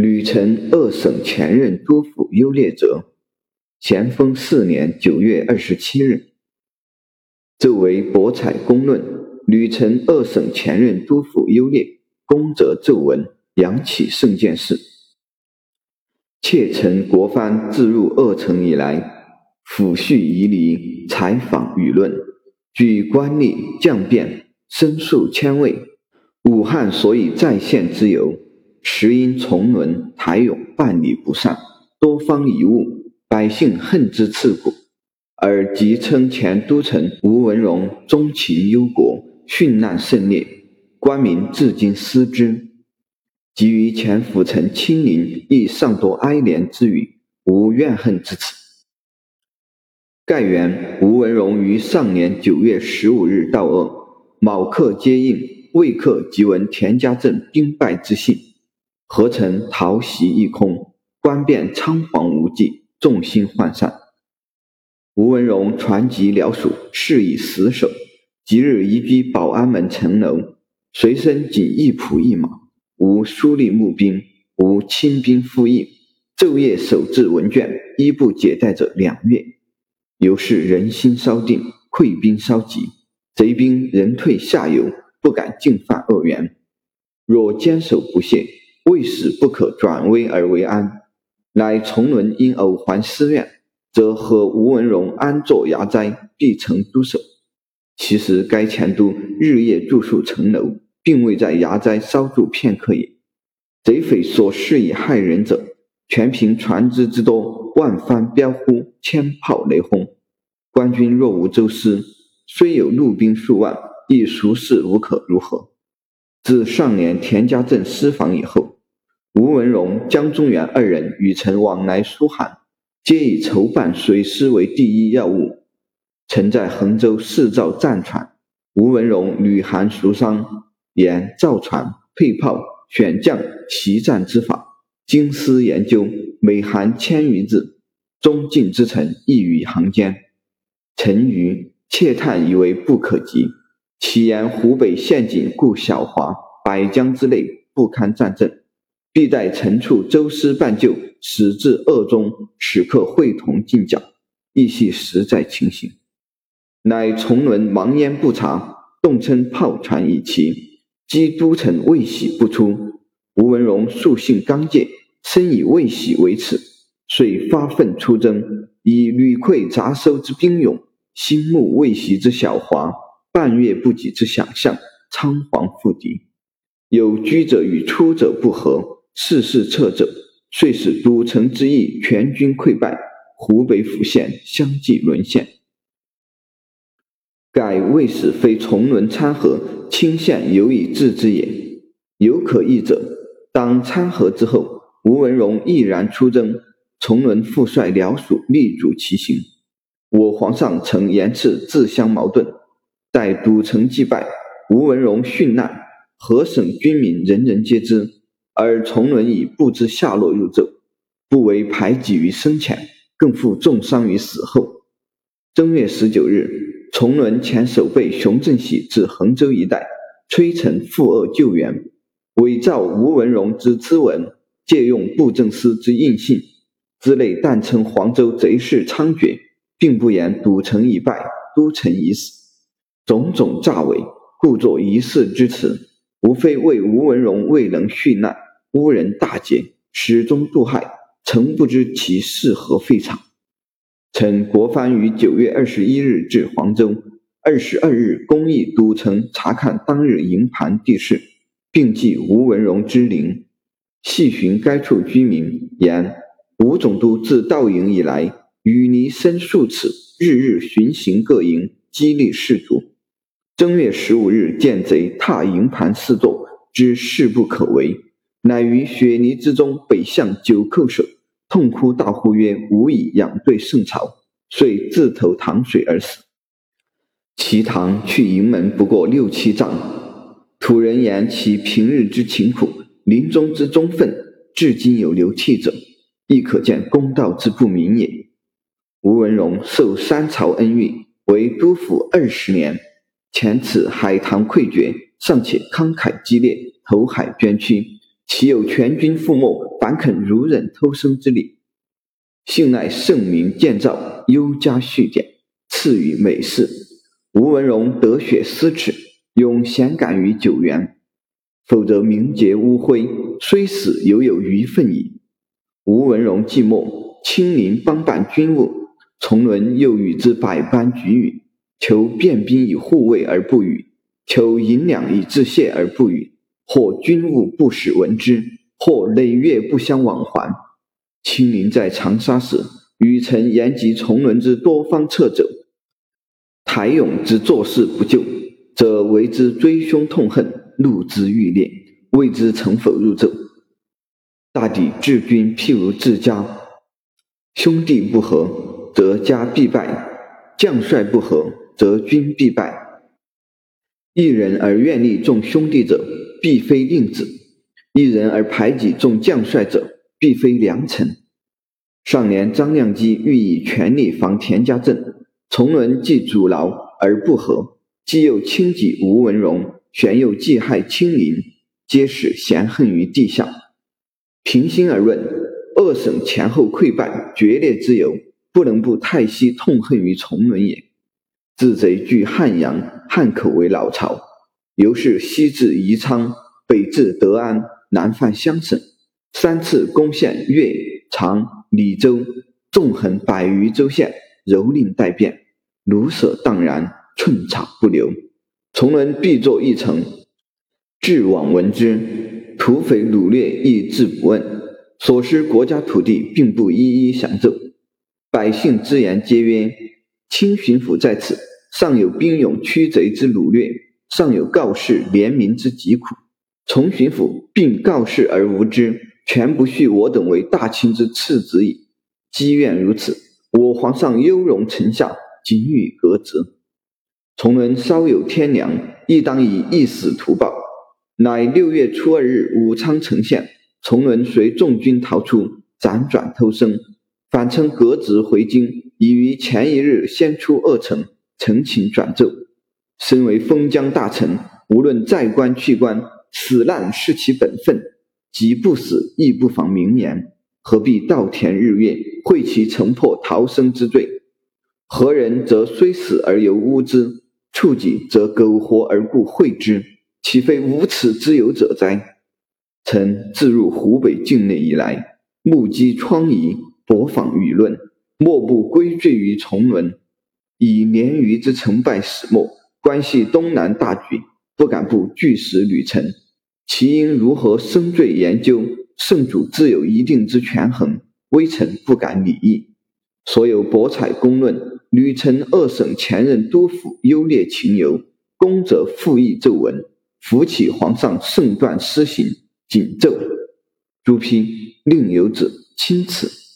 吕城二省前任督府优劣者，咸丰四年九月二十七日，奏为博采公论。吕城二省前任督府优劣，公则奏闻，扬起圣见事。妾臣国藩自入二城以来，抚恤夷离，采访舆论，举官吏降变，申诉千位。武汉所以在县之由。时因从伦台勇办理不善，多方贻误，百姓恨之刺骨，而即称前都城吴文荣忠勤忧国，殉难甚烈，官民至今思之。及于前府城亲临，亦尚多哀怜之语，无怨恨之词。盖元吴文荣于上年九月十五日到鄂，卯刻接应，未刻即闻田家镇兵败之信。何曾逃袭一空，官变仓皇无际，众心涣散。吴文荣传集辽属，誓以死守。即日移居保安门城楼，随身仅一仆一马，无书吏募兵，无亲兵复印，昼夜守制文卷，衣不解带者两月。由是人心稍定，溃兵稍急，贼兵人退下游，不敢进犯鄂源。若坚守不懈。为使不可转危而为安，乃崇伦因偶还私怨，则和吴文荣安坐衙斋，必成都守。其实该前都日夜住宿城楼，并未在衙斋稍住片刻也。贼匪所施以害人者，全凭船只之多，万帆飙呼，千炮雷轰。官军若无周师，虽有陆兵数万，亦熟视无可如何。自上年田家镇失防以后。吴文荣、江中元二人与臣往来书函，皆以筹办水师为第一要务。曾在衡州试造战船，吴文荣屡函熟商，言造船、配炮、选将、齐战之法，精思研究，每函千余字，中进之臣溢于行间。臣愚窃叹以为不可及。其言湖北陷阱故小华、百江之内不堪战阵。必待陈处周师办救，使至鄂中，此刻会同进剿，亦系实在情形。乃崇伦忙焉不察，动称炮船已齐，击都城未喜不出。吴文荣素性刚介，深以未喜为耻，遂发愤出征，以屡溃杂收之兵勇，心目未习之小华，半月不及之想象，仓皇赴敌。有居者与出者不和。事事撤走，遂使都城之役全军溃败，湖北府县相继沦陷。盖为使非崇伦参合，清县犹以治之也。有可议者，当参合之后，吴文荣毅然出征，崇伦复率辽属力主其行。我皇上曾言斥自相矛盾，待都城既败，吴文荣殉难，何省军民人人皆知。而从伦以不知下落入奏，不为排挤于生前，更负重伤于死后。正月十九日，从伦遣守备熊正喜至衡州一带，催臣赴鄂救援，伪造吴文荣之咨文，借用布政司之印信之类，但称黄州贼势猖獗，并不言赌城已败，都城已死，种种诈伪，故作疑似之词，无非为吴文荣未能殉难。乌人大捷，始终杜害，曾不知其是何废场。臣国藩于九月二十一日至黄州，二十二日公议都城查看当日营盘地势，并记吴文荣之灵，细寻该处居民，言吴总督自到营以来，与尼深数尺，日日巡行各营，激励士卒。正月十五日见贼踏营盘四座，知势不可为。乃于雪泥之中北向九叩首，痛哭大呼曰：“吾以仰对圣朝！”遂自投塘水而死。其堂去营门不过六七丈，土人言其平日之勤苦，临终之忠愤，至今有流涕者，亦可见公道之不明也。吴文荣受三朝恩遇，为都府二十年，前此海棠溃绝，尚且慷慨激烈，投海捐躯。岂有全军覆没，反肯如忍偷生之理？幸乃圣明建造，优加续典，赐予美事。吴文荣得雪思耻，永贤感于九原。否则名节污秽，虽死犹有余愤矣。吴文荣寂寞，亲临帮办军务，崇伦又与之百般举语，求便兵以护卫而不与，求银两以致谢而不与。或军务不使闻之，或累月不相往还。亲临在长沙时，与臣言及从伦之多方撤走，台勇之做事不就，则为之追凶痛恨，怒之欲裂，未知成否入奏。大抵治军譬如治家，兄弟不和，则家必败；将帅不和，则军必败。一人而愿立众兄弟者，必非令子；一人而排挤众将帅者，必非良臣。上年张亮基欲以全力防田家镇，从伦既阻挠而不和，既又轻己吴文荣，旋又忌害亲邻，皆使嫌恨于地下。平心而论，二省前后溃败决裂之由，不能不太息痛恨于崇伦也。自贼据汉阳，汉口为老巢，由是西至宜昌，北至德安，南犯湘省，三次攻陷岳、长、李州，纵横百余州县，蹂躏待变，卢舍荡然，寸草不留。从伦必作一城，至往闻之，土匪掳掠亦自不问，所失国家土地，并不一一详奏。百姓之言皆曰：清巡抚在此。尚有兵勇驱贼之掳掠，尚有告示怜民之疾苦。从巡抚并告示而无知，全不恤我等为大清之次子矣。积怨如此，我皇上优容臣下，仅予革职。从伦稍有天良，亦当以一死图报。乃六月初二日，武昌城县，从伦随众军逃出，辗转偷生，反称革职回京，已于前一日先出二城。陈情转奏，身为封疆大臣，无论在官去官，死难是其本分，即不死亦不妨明言，何必稻田日月，会其城破逃生之罪？何人则虽死而犹污之，触己则苟活而不讳之，岂非无耻之有者哉？臣自入湖北境内以来，目击疮痍，博访舆论，莫不归罪于崇伦。以鲶鱼之成败始末，关系东南大局，不敢不据实履陈。其因如何深罪研究，圣主自有一定之权衡，微臣不敢拟议。所有博采公论，屡陈二省前任督府优劣情由，公者复议奏闻，扶起皇上圣断施行，谨奏。朱批另有旨钦此。